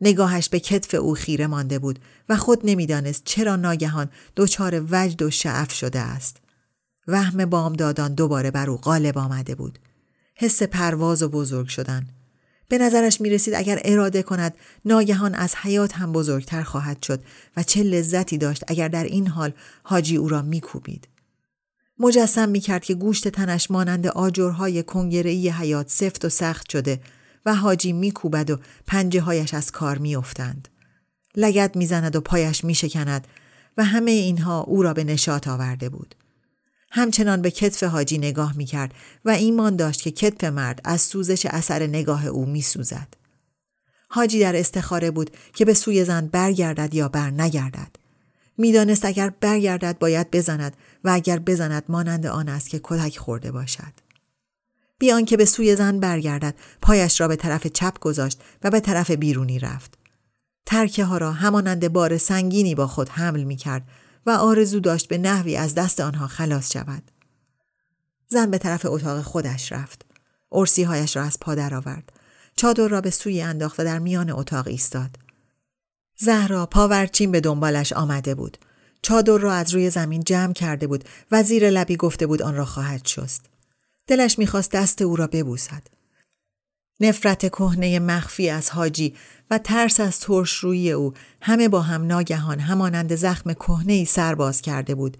نگاهش به کتف او خیره مانده بود و خود نمی‌دانست چرا ناگهان دچار وجد و شعف شده است. وهم بامدادان دوباره بر او غالب آمده بود. حس پرواز و بزرگ شدن. به نظرش می رسید اگر اراده کند ناگهان از حیات هم بزرگتر خواهد شد و چه لذتی داشت اگر در این حال حاجی او را می کوبید. مجسم می کرد که گوشت تنش مانند آجرهای کنگرهی حیات سفت و سخت شده و حاجی می کوبد و پنجه هایش از کار می افتند. لگت می زند و پایش می شکند و همه اینها او را به نشاط آورده بود. همچنان به کتف حاجی نگاه می کرد و ایمان داشت که کتف مرد از سوزش اثر نگاه او می سوزد. حاجی در استخاره بود که به سوی زن برگردد یا بر نگردد. می‌دانست اگر برگردد باید بزند و اگر بزند مانند آن است که کتک خورده باشد. بیان که به سوی زن برگردد پایش را به طرف چپ گذاشت و به طرف بیرونی رفت. ترکه ها را همانند بار سنگینی با خود حمل می کرد و آرزو داشت به نحوی از دست آنها خلاص شود. زن به طرف اتاق خودش رفت. ارسی هایش را از پا آورد. چادر را به سوی انداخت و در میان اتاق ایستاد. زهرا پاورچین به دنبالش آمده بود. چادر را از روی زمین جمع کرده بود و زیر لبی گفته بود آن را خواهد شست. دلش می‌خواست دست او را ببوسد. نفرت کهنه مخفی از حاجی و ترس از ترش روی او همه با هم ناگهان همانند زخم کهنه ای سرباز کرده بود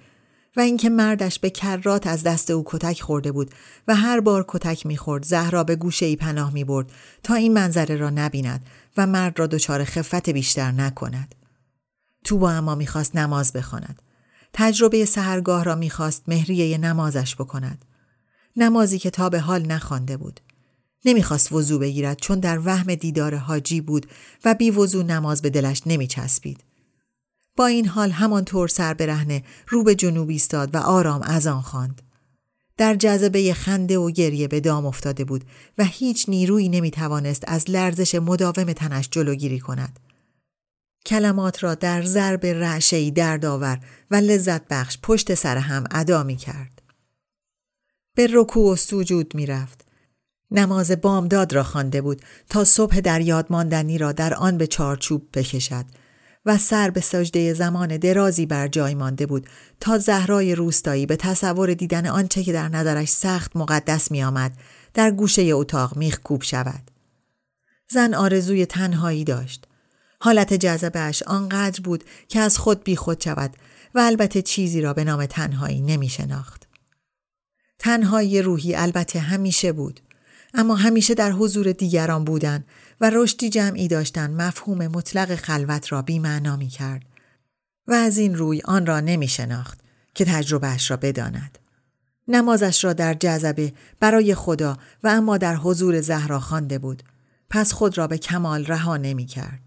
و اینکه مردش به کرات از دست او کتک خورده بود و هر بار کتک می‌خورد زهرا به گوشه ای پناه می برد تا این منظره را نبیند و مرد را دچار خفت بیشتر نکند. تو با اما می‌خواست نماز بخواند. تجربه سهرگاه را می‌خواست مهریه نمازش بکند. نمازی که تا به حال نخوانده بود. نمی‌خواست وضوع بگیرد چون در وهم دیدار حاجی بود و بی وضوع نماز به دلش نمیچسبید. با این حال همانطور سر برهنه رو به جنوب ایستاد و آرام از آن خواند. در جذبه خنده و گریه به دام افتاده بود و هیچ نیرویی نمی توانست از لرزش مداوم تنش جلوگیری کند. کلمات را در ضرب رعشهی دردآور و لذت بخش پشت سر هم ادا می کرد. به رکوع و سجود می رفت. نماز بامداد را خوانده بود تا صبح در یاد ماندنی را در آن به چارچوب بکشد و سر به سجده زمان درازی بر جای مانده بود تا زهرای روستایی به تصور دیدن آنچه که در نظرش سخت مقدس می آمد در گوشه اتاق میخ کوب شود. زن آرزوی تنهایی داشت. حالت جذبهش آنقدر بود که از خود بی خود شود و البته چیزی را به نام تنهایی نمی شناخت. تنهایی روحی البته همیشه بود اما همیشه در حضور دیگران بودن و رشدی جمعی داشتن مفهوم مطلق خلوت را بیمعنا می کرد و از این روی آن را نمی شناخت که تجربهش را بداند. نمازش را در جذبه برای خدا و اما در حضور زهرا خوانده بود پس خود را به کمال رها نمی کرد.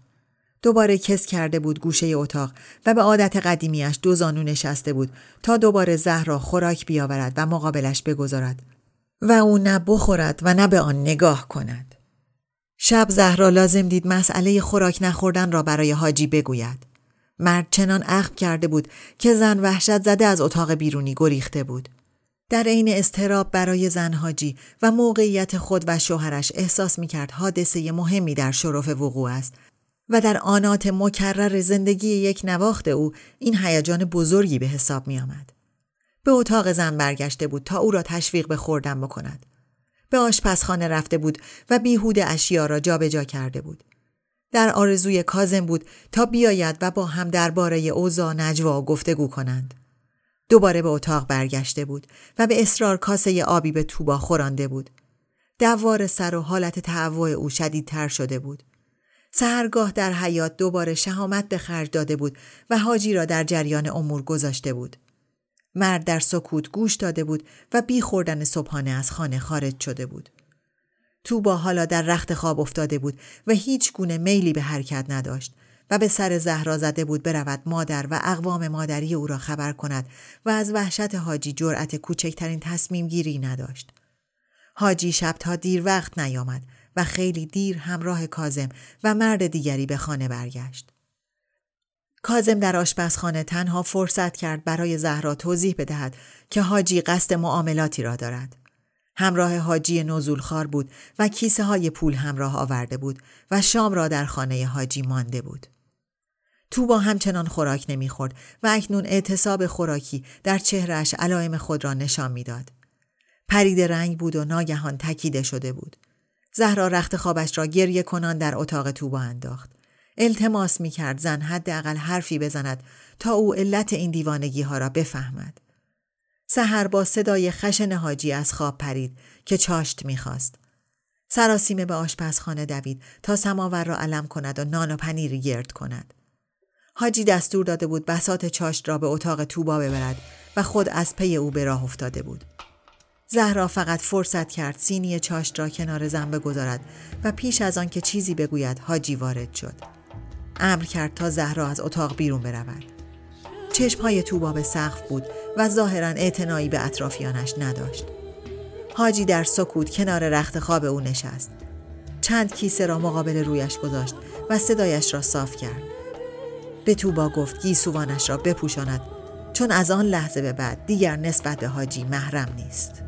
دوباره کس کرده بود گوشه اتاق و به عادت قدیمیش دو زانو نشسته بود تا دوباره زهرا خوراک بیاورد و مقابلش بگذارد و او نه بخورد و نه به آن نگاه کند. شب زهرا لازم دید مسئله خوراک نخوردن را برای حاجی بگوید. مرد چنان اخم کرده بود که زن وحشت زده از اتاق بیرونی گریخته بود. در عین استراب برای زن حاجی و موقعیت خود و شوهرش احساس می کرد حادثه مهمی در شرف وقوع است و در آنات مکرر زندگی یک نواخت او این هیجان بزرگی به حساب می آمد. به اتاق زن برگشته بود تا او را تشویق به خوردن بکند. به آشپزخانه رفته بود و بیهود اشیا را جابجا جا کرده بود. در آرزوی کازم بود تا بیاید و با هم درباره اوضاع نجوا گفتگو کنند. دوباره به اتاق برگشته بود و به اصرار کاسه آبی به توبا خورانده بود. دوار سر و حالت تهوع او شدیدتر شده بود. سهرگاه در حیات دوباره شهامت به خرج داده بود و حاجی را در جریان امور گذاشته بود. مرد در سکوت گوش داده بود و بی خوردن صبحانه از خانه خارج شده بود. توبا حالا در رخت خواب افتاده بود و هیچ گونه میلی به حرکت نداشت و به سر زهرا زده بود برود مادر و اقوام مادری او را خبر کند و از وحشت حاجی جرأت کوچکترین تصمیم گیری نداشت. حاجی شب تا دیر وقت نیامد و خیلی دیر همراه کازم و مرد دیگری به خانه برگشت. کازم در آشپزخانه تنها فرصت کرد برای زهرا توضیح بدهد که حاجی قصد معاملاتی را دارد. همراه حاجی نزولخار بود و کیسه های پول همراه آورده بود و شام را در خانه حاجی مانده بود. توبا همچنان خوراک نمی‌خورد و اکنون اعتصاب خوراکی در چهرش علائم خود را نشان می‌داد. پرید رنگ بود و ناگهان تکیده شده بود. زهرا رخت خوابش را گریه کنان در اتاق توبا انداخت. التماس می کرد زن حداقل حرفی بزند تا او علت این دیوانگی ها را بفهمد. سهر با صدای خشن حاجی از خواب پرید که چاشت می‌خواست. سراسیمه به آشپزخانه دوید تا سماور را علم کند و نان و پنیری گرد کند. حاجی دستور داده بود بسات چاشت را به اتاق توبا ببرد و خود از پی او به راه افتاده بود. زهرا فقط فرصت کرد سینی چاشت را کنار زن بگذارد و پیش از آن که چیزی بگوید حاجی وارد شد. امر کرد تا زهرا از اتاق بیرون برود. چشمهای توبا به سقف بود و ظاهرا اعتنایی به اطرافیانش نداشت. حاجی در سکوت کنار رخت خواب او نشست. چند کیسه را مقابل رویش گذاشت و صدایش را صاف کرد. به توبا گفت گیسوانش را بپوشاند چون از آن لحظه به بعد دیگر نسبت به حاجی محرم نیست.